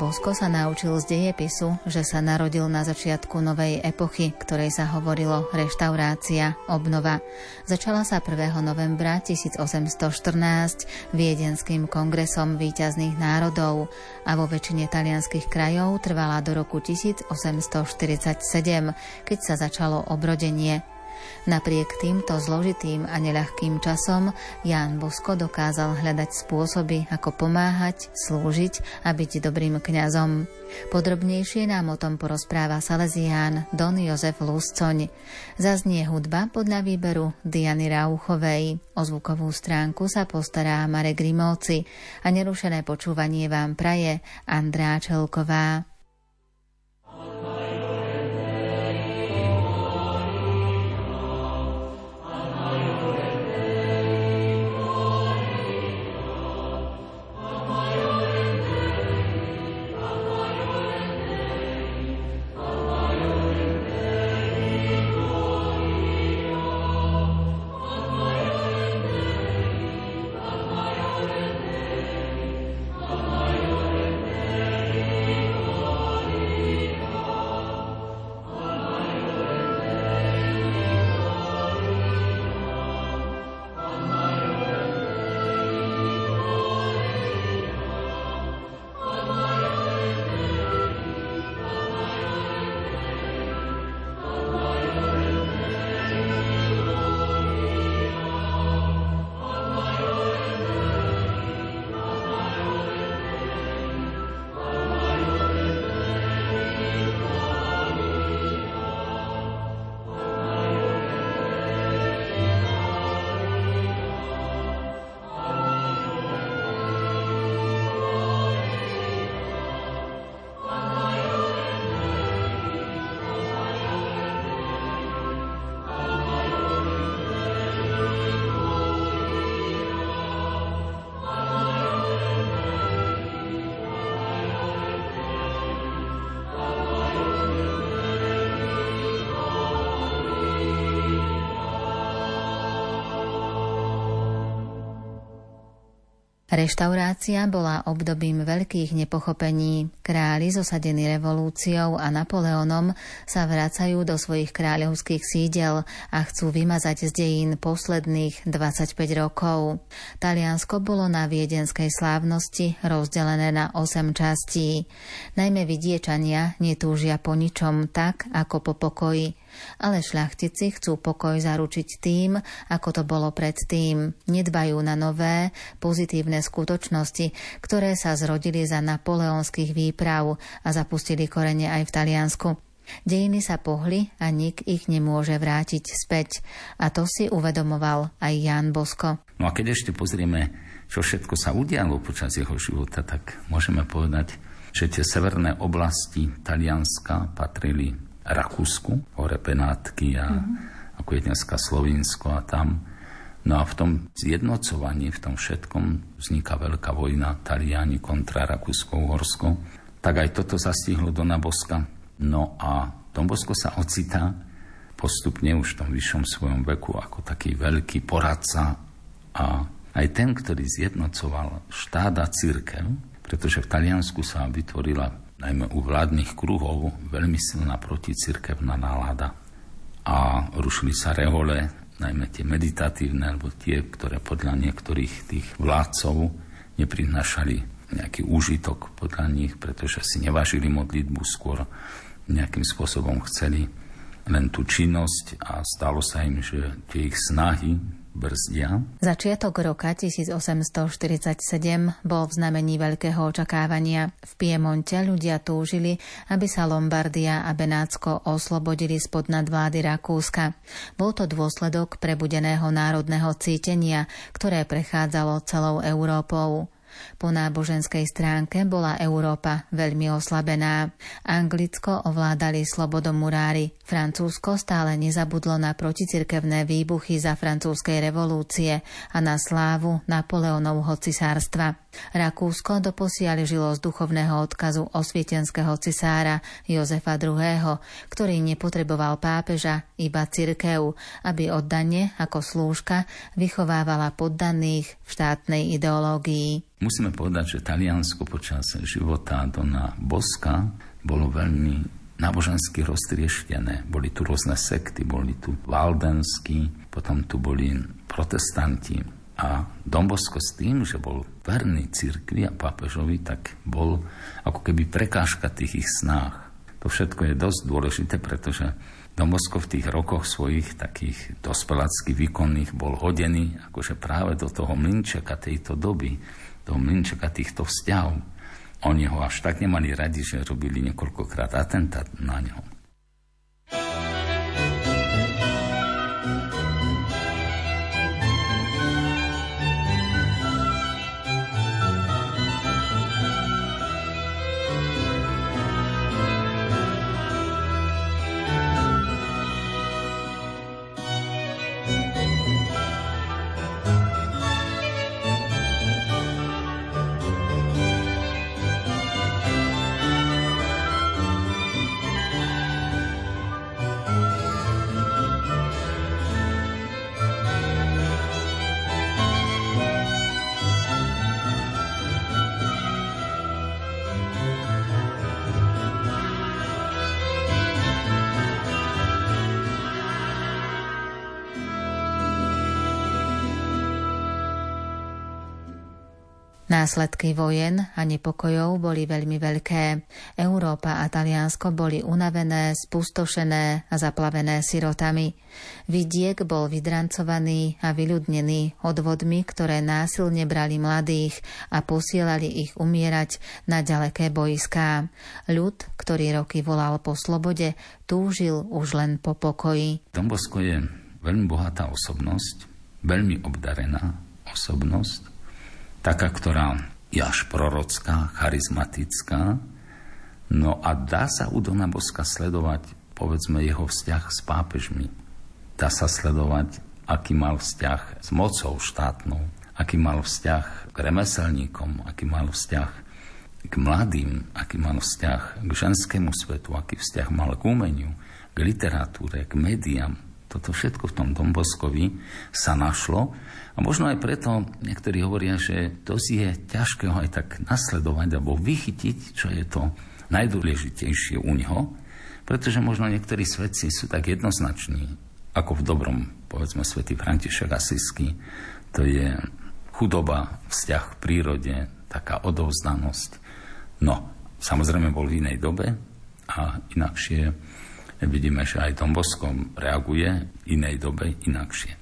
Bosko sa naučil z dejepisu, že sa narodil na začiatku novej epochy, ktorej sa hovorilo reštaurácia, obnova. Začala sa 1. novembra 1814 Viedenským kongresom výťazných národov a vo väčšine talianských krajov trvala do roku 1847, keď sa začalo obrodenie. Napriek týmto zložitým a neľahkým časom Ján Bosko dokázal hľadať spôsoby, ako pomáhať, slúžiť a byť dobrým kňazom. Podrobnejšie nám o tom porozpráva Salesián Don Jozef Luscoň. Zaznie hudba podľa výberu Diany Rauchovej. O zvukovú stránku sa postará Marek Grimovci a nerušené počúvanie vám praje Andrá Čelková. Reštaurácia bola obdobím veľkých nepochopení. Králi zosadení revolúciou a Napoleonom sa vracajú do svojich kráľovských sídel a chcú vymazať z dejín posledných 25 rokov. Taliansko bolo na viedenskej slávnosti rozdelené na 8 častí. Najmä vidiečania netúžia po ničom tak, ako po pokoji ale šľachtici chcú pokoj zaručiť tým, ako to bolo predtým. Nedbajú na nové, pozitívne skutočnosti, ktoré sa zrodili za napoleonských výprav a zapustili korene aj v Taliansku. Dejiny sa pohli a nik ich nemôže vrátiť späť. A to si uvedomoval aj Jan Bosko. No a keď ešte pozrieme, čo všetko sa udialo počas jeho života, tak môžeme povedať, že tie severné oblasti Talianska patrili Rakúsku, hore Penátky a mm-hmm. ako je dneska Slovinsko a tam. No a v tom zjednocovaní, v tom všetkom vzniká veľká vojna Taliani kontra Rakúsko-Uhorsko. Tak aj toto zastihlo Dona Boska. No a Don Bosko sa ocitá postupne už v tom vyššom svojom veku ako taký veľký poradca a aj ten, ktorý zjednocoval štát a církev, pretože v Taliansku sa vytvorila najmä u vládnych kruhov, veľmi silná proticirkevná nálada. A rušili sa rehole, najmä tie meditatívne, alebo tie, ktoré podľa niektorých tých vládcov neprinašali nejaký úžitok podľa nich, pretože si nevážili modlitbu, skôr nejakým spôsobom chceli len tú činnosť a stalo sa im, že tie ich snahy brzdia. Začiatok roka 1847 bol v znamení veľkého očakávania. V Piemonte ľudia túžili, aby sa Lombardia a Benátsko oslobodili spod nadvlády Rakúska. Bol to dôsledok prebudeného národného cítenia, ktoré prechádzalo celou Európou. Po náboženskej stránke bola Európa veľmi oslabená. Anglicko ovládali slobodomurári. Francúzsko stále nezabudlo na proticirkevné výbuchy za francúzskej revolúcie a na slávu Napoleónovho cisárstva. Rakúsko doposiaľ žilo z duchovného odkazu osvietenského cisára Jozefa II., ktorý nepotreboval pápeža, iba cirkev, aby oddane ako slúžka vychovávala poddaných v štátnej ideológii. Musíme povedať, že Taliansko počas života Dona Boska bolo veľmi nábožensky roztrieštené. Boli tu rôzne sekty, boli tu valdenskí, potom tu boli protestanti. A Don Bosco s tým, že bol verný cirkvi a pápežovi, tak bol ako keby prekážka tých ich snách. To všetko je dosť dôležité, pretože Domosko v tých rokoch svojich takých dospelácky výkonných bol hodený akože práve do toho mlinčeka tejto doby, do mlinčeka týchto vzťahov. Oni ho až tak nemali radi, že robili niekoľkokrát atentát na neho. Následky vojen a nepokojov boli veľmi veľké. Európa a Taliansko boli unavené, spustošené a zaplavené sirotami. Vidiek bol vydrancovaný a vyľudnený odvodmi, ktoré násilne brali mladých a posielali ich umierať na ďaleké boiská. Ľud, ktorý roky volal po slobode, túžil už len po pokoji. Dombosko je veľmi bohatá osobnosť, veľmi obdarená osobnosť, taká, ktorá je až prorocká, charizmatická. No a dá sa u Dona Boska sledovať, povedzme, jeho vzťah s pápežmi. Dá sa sledovať, aký mal vzťah s mocou štátnou, aký mal vzťah k remeselníkom, aký mal vzťah k mladým, aký mal vzťah k ženskému svetu, aký vzťah mal k umeniu, k literatúre, k médiám. Toto všetko v tom Domboskovi sa našlo a možno aj preto niektorí hovoria, že to si je ťažké ho aj tak nasledovať alebo vychytiť, čo je to najdôležitejšie u neho, pretože možno niektorí svedci sú tak jednoznační, ako v dobrom, povedzme, svätý František Asisky. To je chudoba, vzťah k prírode, taká odovzdanosť. No, samozrejme bol v inej dobe a inakšie vidíme, že aj Don reaguje v inej dobe inakšie.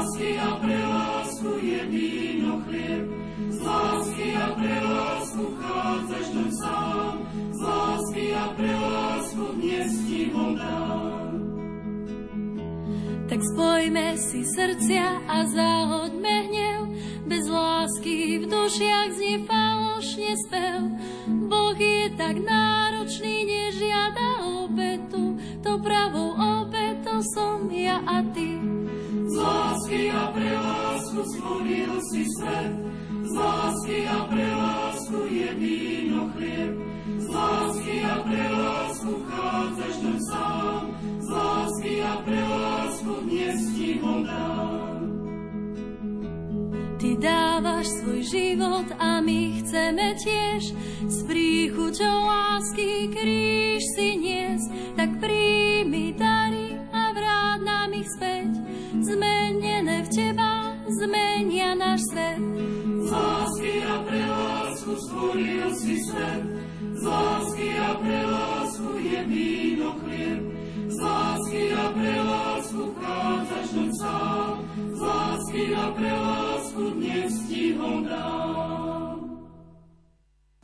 lásky a pre lásku je víno chlieb. Z a pre lásku chádzaš tu sám. Z pre lásku dnes ti dám. Tak spojme si srdcia a zahoďme hnev. Bez lásky v dušiach znie falošne spev. Boh je tak náročný, nežiada obetu. To pravou obetou som ja a ty lásky a pre lásku stvoril si svet. Z lásky a pre lásku je víno chlieb. Z lásky a pre lásku chádzaš tu sám. Z lásky a pre lásku dnes ti ho. Ty dávaš svoj život a my chceme tiež s príchuťou lásky kríž si nies, tak zmenia náš svet. Z lásky a pre lásku stvoril si svet, z lásky a pre lásku je víno chlieb. Z lásky a pre lásku vchádzaš do sám, z lásky a pre lásku dnes ti ho dám.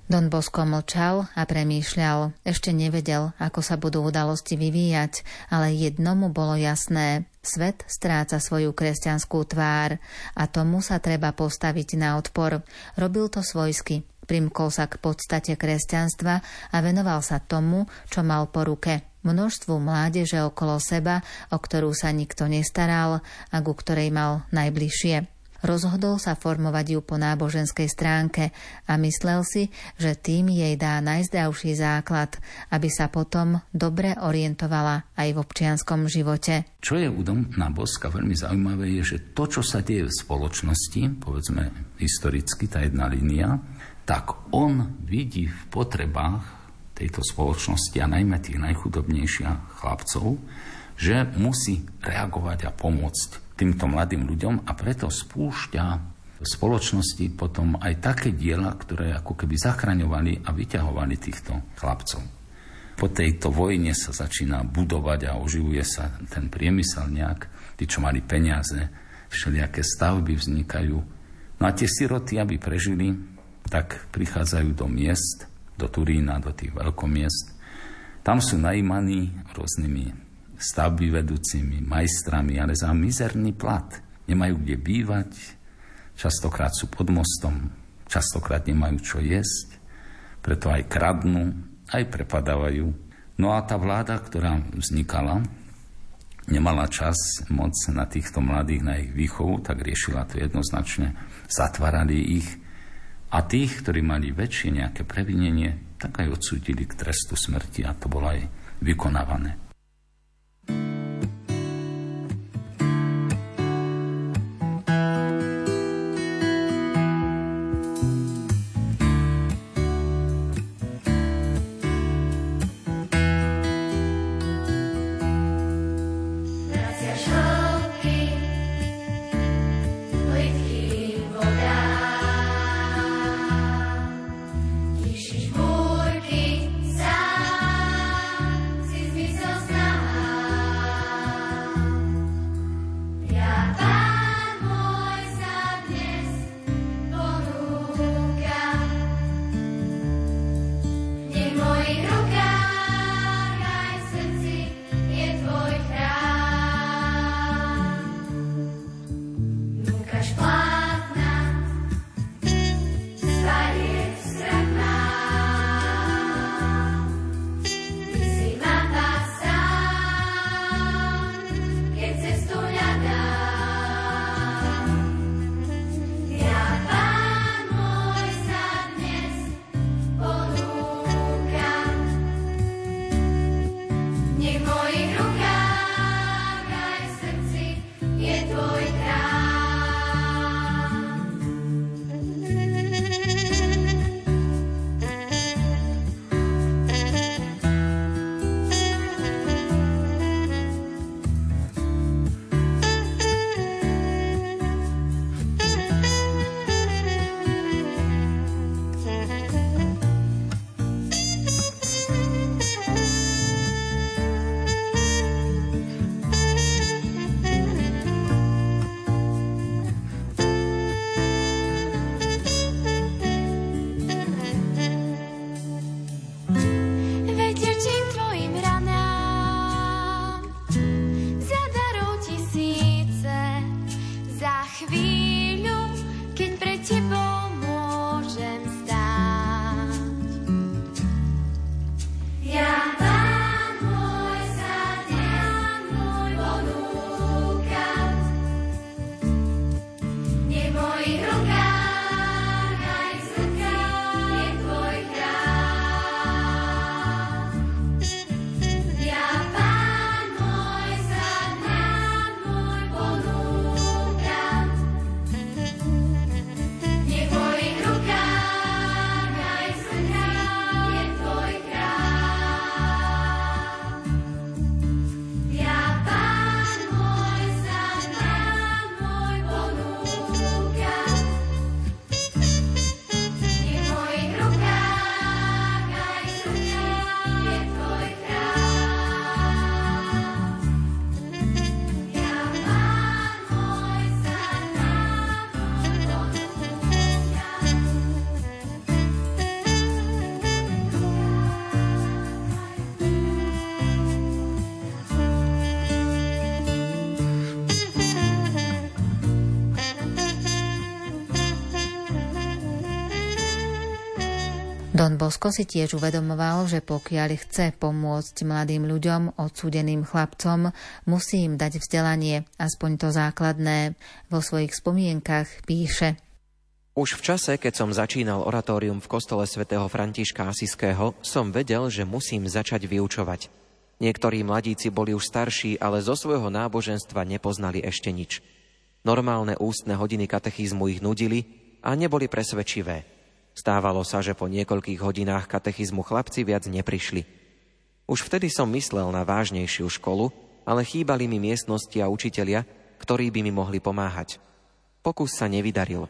Don Bosko mlčal a premýšľal. Ešte nevedel, ako sa budú udalosti vyvíjať, ale jednomu bolo jasné. Svet stráca svoju kresťanskú tvár a tomu sa treba postaviť na odpor. Robil to svojsky. Primkol sa k podstate kresťanstva a venoval sa tomu, čo mal po ruke. Množstvu mládeže okolo seba, o ktorú sa nikto nestaral a ku ktorej mal najbližšie. Rozhodol sa formovať ju po náboženskej stránke a myslel si, že tým jej dá najzdravší základ, aby sa potom dobre orientovala aj v občianskom živote. Čo je u Dona Boska veľmi zaujímavé, je, že to, čo sa deje v spoločnosti, povedzme historicky, tá jedna línia, tak on vidí v potrebách tejto spoločnosti a najmä tých najchudobnejších chlapcov, že musí reagovať a pomôcť týmto mladým ľuďom a preto spúšťa v spoločnosti potom aj také diela, ktoré ako keby zachraňovali a vyťahovali týchto chlapcov. Po tejto vojne sa začína budovať a oživuje sa ten priemysel nejak, tí, čo mali peniaze, všelijaké stavby vznikajú. No a tie siroty, aby prežili, tak prichádzajú do miest, do Turína, do tých veľkomiest. Tam sú najímaní rôznymi stavby vedúcimi, majstrami, ale za mizerný plat. Nemajú kde bývať, častokrát sú pod mostom, častokrát nemajú čo jesť, preto aj kradnú, aj prepadávajú. No a tá vláda, ktorá vznikala, nemala čas moc na týchto mladých, na ich výchovu, tak riešila to jednoznačne. Zatvárali ich, a tých, ktorí mali väčšie nejaké previnenie, tak aj odsúdili k trestu smrti a to bolo aj vykonávané. thank you Don Bosco si tiež uvedomoval, že pokiaľ chce pomôcť mladým ľuďom, odsúdeným chlapcom, musí im dať vzdelanie, aspoň to základné. Vo svojich spomienkach píše už v čase, keď som začínal oratórium v kostole svätého Františka Asiského, som vedel, že musím začať vyučovať. Niektorí mladíci boli už starší, ale zo svojho náboženstva nepoznali ešte nič. Normálne ústne hodiny katechizmu ich nudili a neboli presvedčivé. Stávalo sa, že po niekoľkých hodinách katechizmu chlapci viac neprišli. Už vtedy som myslel na vážnejšiu školu, ale chýbali mi miestnosti a učitelia, ktorí by mi mohli pomáhať. Pokus sa nevydaril.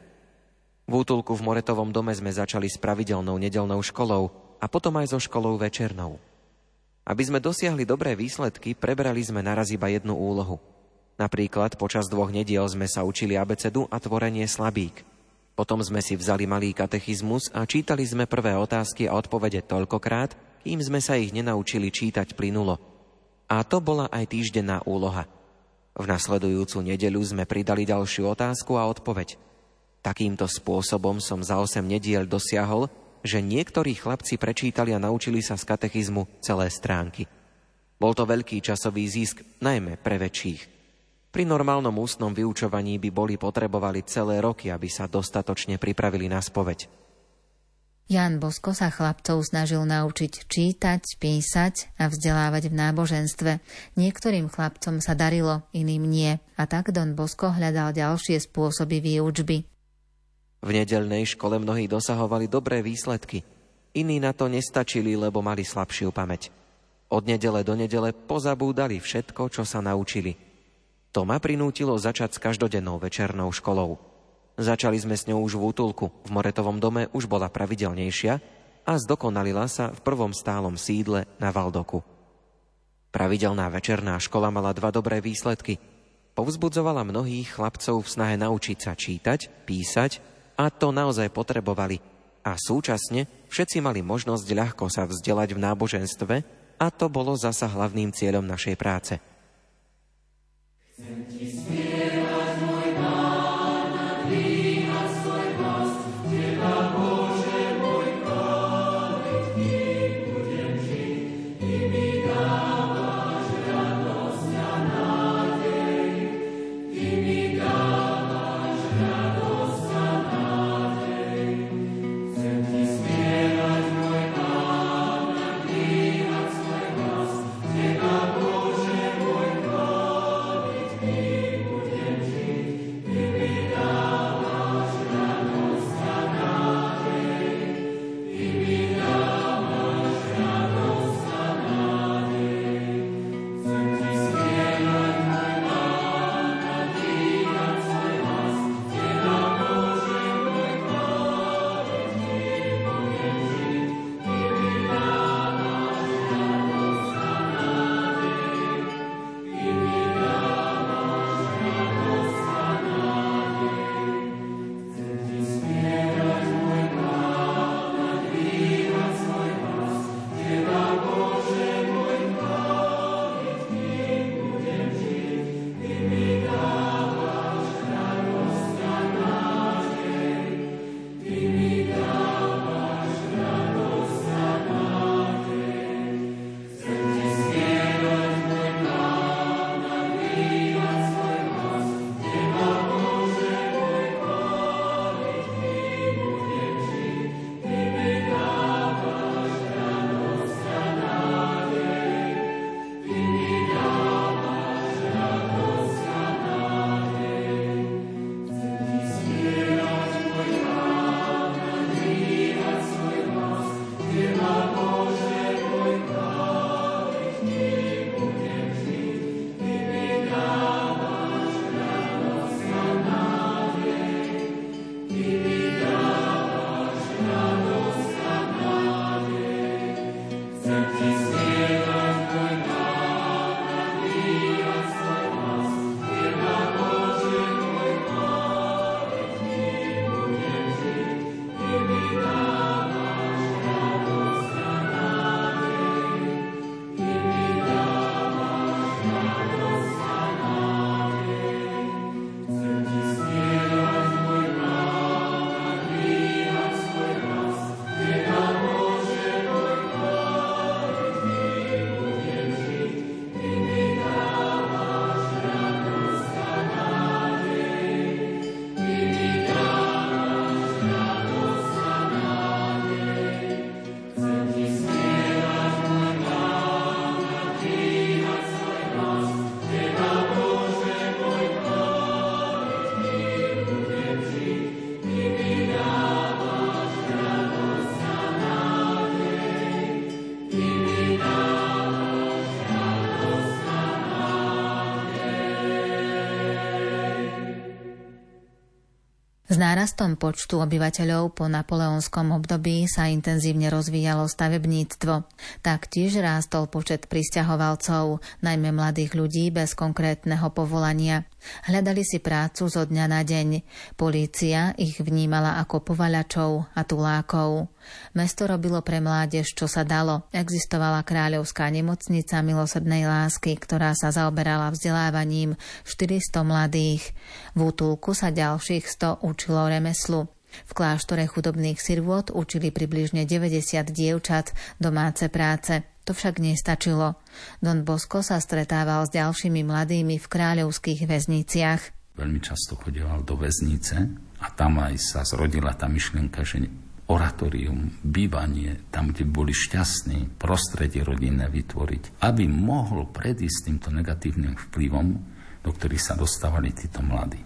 V útulku v Moretovom dome sme začali s pravidelnou nedelnou školou a potom aj so školou večernou. Aby sme dosiahli dobré výsledky, prebrali sme naraz iba jednu úlohu. Napríklad počas dvoch nediel sme sa učili abecedu a tvorenie slabík – potom sme si vzali malý katechizmus a čítali sme prvé otázky a odpovede toľkokrát, kým sme sa ich nenaučili čítať plynulo. A to bola aj týždenná úloha. V nasledujúcu nedeľu sme pridali ďalšiu otázku a odpoveď. Takýmto spôsobom som za 8 nediel dosiahol, že niektorí chlapci prečítali a naučili sa z katechizmu celé stránky. Bol to veľký časový zisk, najmä pre väčších. Pri normálnom ústnom vyučovaní by boli potrebovali celé roky, aby sa dostatočne pripravili na spoveď. Jan Bosko sa chlapcov snažil naučiť čítať, písať a vzdelávať v náboženstve. Niektorým chlapcom sa darilo, iným nie. A tak Don Bosko hľadal ďalšie spôsoby výučby. V nedelnej škole mnohí dosahovali dobré výsledky. Iní na to nestačili, lebo mali slabšiu pamäť. Od nedele do nedele pozabúdali všetko, čo sa naučili – to ma prinútilo začať s každodennou večernou školou. Začali sme s ňou už v útulku, v Moretovom dome už bola pravidelnejšia a zdokonalila sa v prvom stálom sídle na Valdoku. Pravidelná večerná škola mala dva dobré výsledky. Povzbudzovala mnohých chlapcov v snahe naučiť sa čítať, písať a to naozaj potrebovali. A súčasne všetci mali možnosť ľahko sa vzdelať v náboženstve a to bolo zasa hlavným cieľom našej práce – Yeah. S nárastom počtu obyvateľov po napoleonskom období sa intenzívne rozvíjalo stavebníctvo. Taktiež rástol počet pristahovalcov, najmä mladých ľudí bez konkrétneho povolania. Hľadali si prácu zo dňa na deň. Polícia ich vnímala ako povaľačov a tulákov. Mesto robilo pre mládež, čo sa dalo. Existovala kráľovská nemocnica milosrdnej lásky, ktorá sa zaoberala vzdelávaním 400 mladých. V útulku sa ďalších 100 učilo remeslu. V kláštore chudobných sirvot učili približne 90 dievčat domáce práce. To však nestačilo. Don Bosco sa stretával s ďalšími mladými v kráľovských väzniciach. Veľmi často chodieval do väznice a tam aj sa zrodila tá myšlienka, že oratórium, bývanie, tam, kde boli šťastní, prostredie rodinné vytvoriť, aby mohol predísť týmto negatívnym vplyvom, do ktorých sa dostávali títo mladí.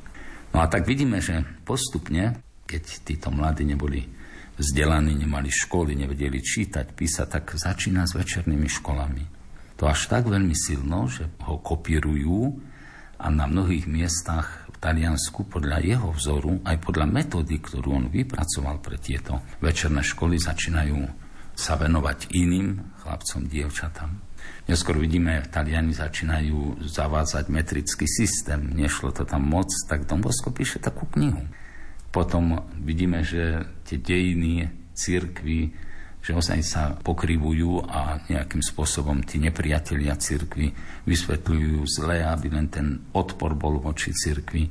No a tak vidíme, že postupne, keď títo mladí neboli vzdelaní, nemali školy, nevedeli čítať, písať, tak začína s večernými školami. To až tak veľmi silno, že ho kopírujú a na mnohých miestach v Taliansku podľa jeho vzoru, aj podľa metódy, ktorú on vypracoval pre tieto večerné školy, začínajú sa venovať iným chlapcom, dievčatám. Neskôr vidíme, Taliani začínajú zavádzať metrický systém. Nešlo to tam moc, tak Don Bosco píše takú knihu. Potom vidíme, že tie dejiny církvy, že ozaj sa pokrivujú a nejakým spôsobom tí nepriatelia církvy vysvetľujú zle, aby len ten odpor bol voči církvi,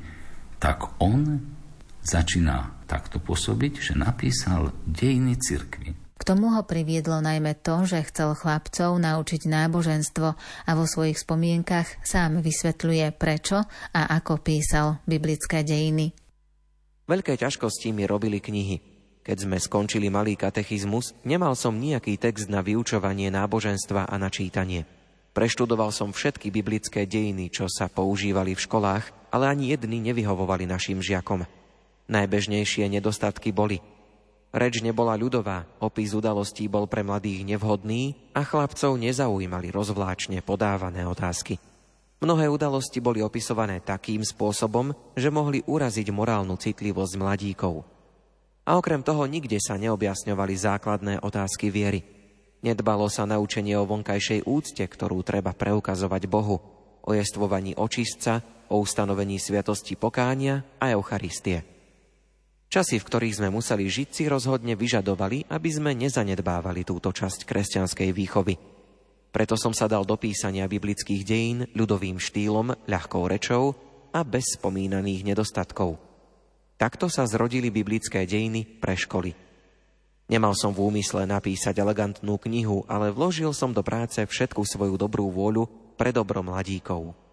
tak on začína takto pôsobiť, že napísal dejiny církvy. K tomu ho priviedlo najmä to, že chcel chlapcov naučiť náboženstvo a vo svojich spomienkach sám vysvetľuje prečo a ako písal biblické dejiny. Veľké ťažkosti mi robili knihy. Keď sme skončili malý katechizmus, nemal som nejaký text na vyučovanie náboženstva a na čítanie. Preštudoval som všetky biblické dejiny, čo sa používali v školách, ale ani jedny nevyhovovali našim žiakom. Najbežnejšie nedostatky boli – Reč nebola ľudová, opis udalostí bol pre mladých nevhodný a chlapcov nezaujímali rozvláčne podávané otázky. Mnohé udalosti boli opisované takým spôsobom, že mohli uraziť morálnu citlivosť mladíkov. A okrem toho nikde sa neobjasňovali základné otázky viery. Nedbalo sa na učenie o vonkajšej úcte, ktorú treba preukazovať Bohu, o jestvovaní očistca, o ustanovení sviatosti pokánia a Eucharistie. Časy, v ktorých sme museli žiť, si rozhodne vyžadovali, aby sme nezanedbávali túto časť kresťanskej výchovy. Preto som sa dal do písania biblických dejín ľudovým štýlom, ľahkou rečou a bez spomínaných nedostatkov. Takto sa zrodili biblické dejiny pre školy. Nemal som v úmysle napísať elegantnú knihu, ale vložil som do práce všetku svoju dobrú vôľu pre dobro mladíkov.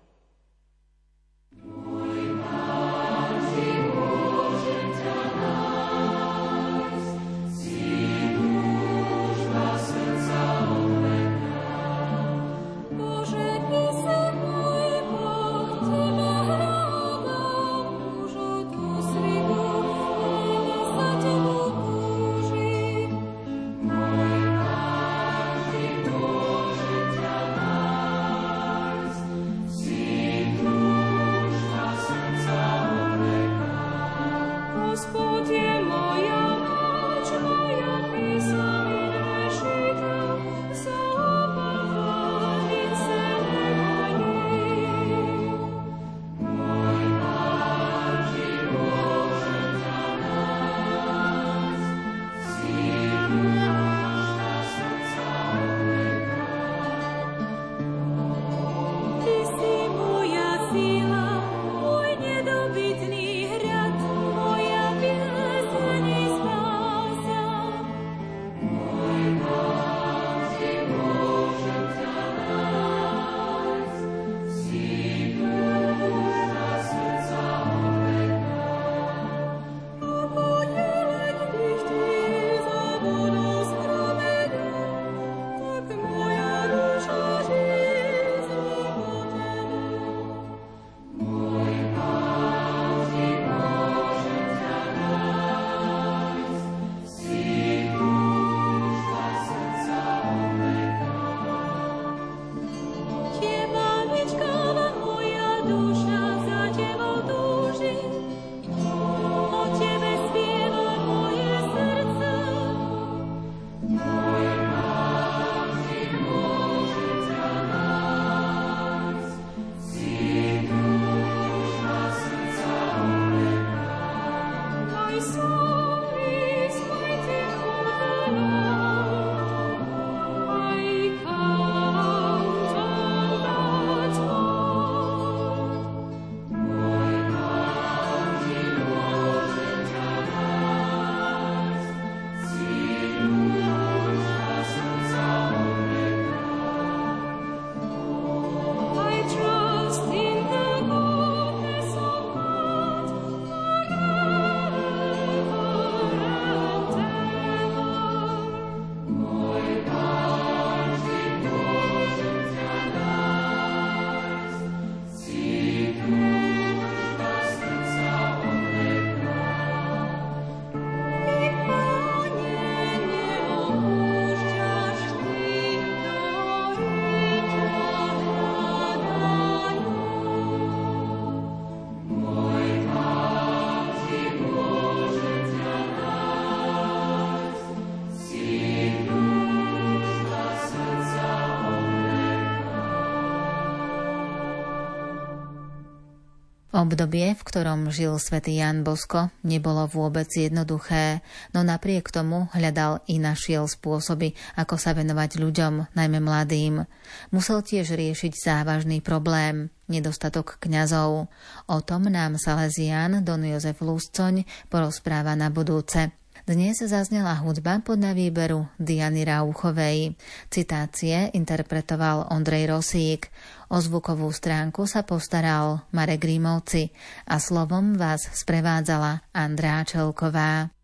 Obdobie, v ktorom žil svätý Jan Bosko, nebolo vôbec jednoduché, no napriek tomu hľadal i našiel spôsoby, ako sa venovať ľuďom, najmä mladým. Musel tiež riešiť závažný problém – nedostatok kňazov. O tom nám Salesián Don Jozef Luscoň porozpráva na budúce. Dnes zaznela hudba podľa výberu Diany Rauchovej. Citácie interpretoval Ondrej Rosík. O zvukovú stránku sa postaral Marek Rímovci a slovom vás sprevádzala Andrá Čelková.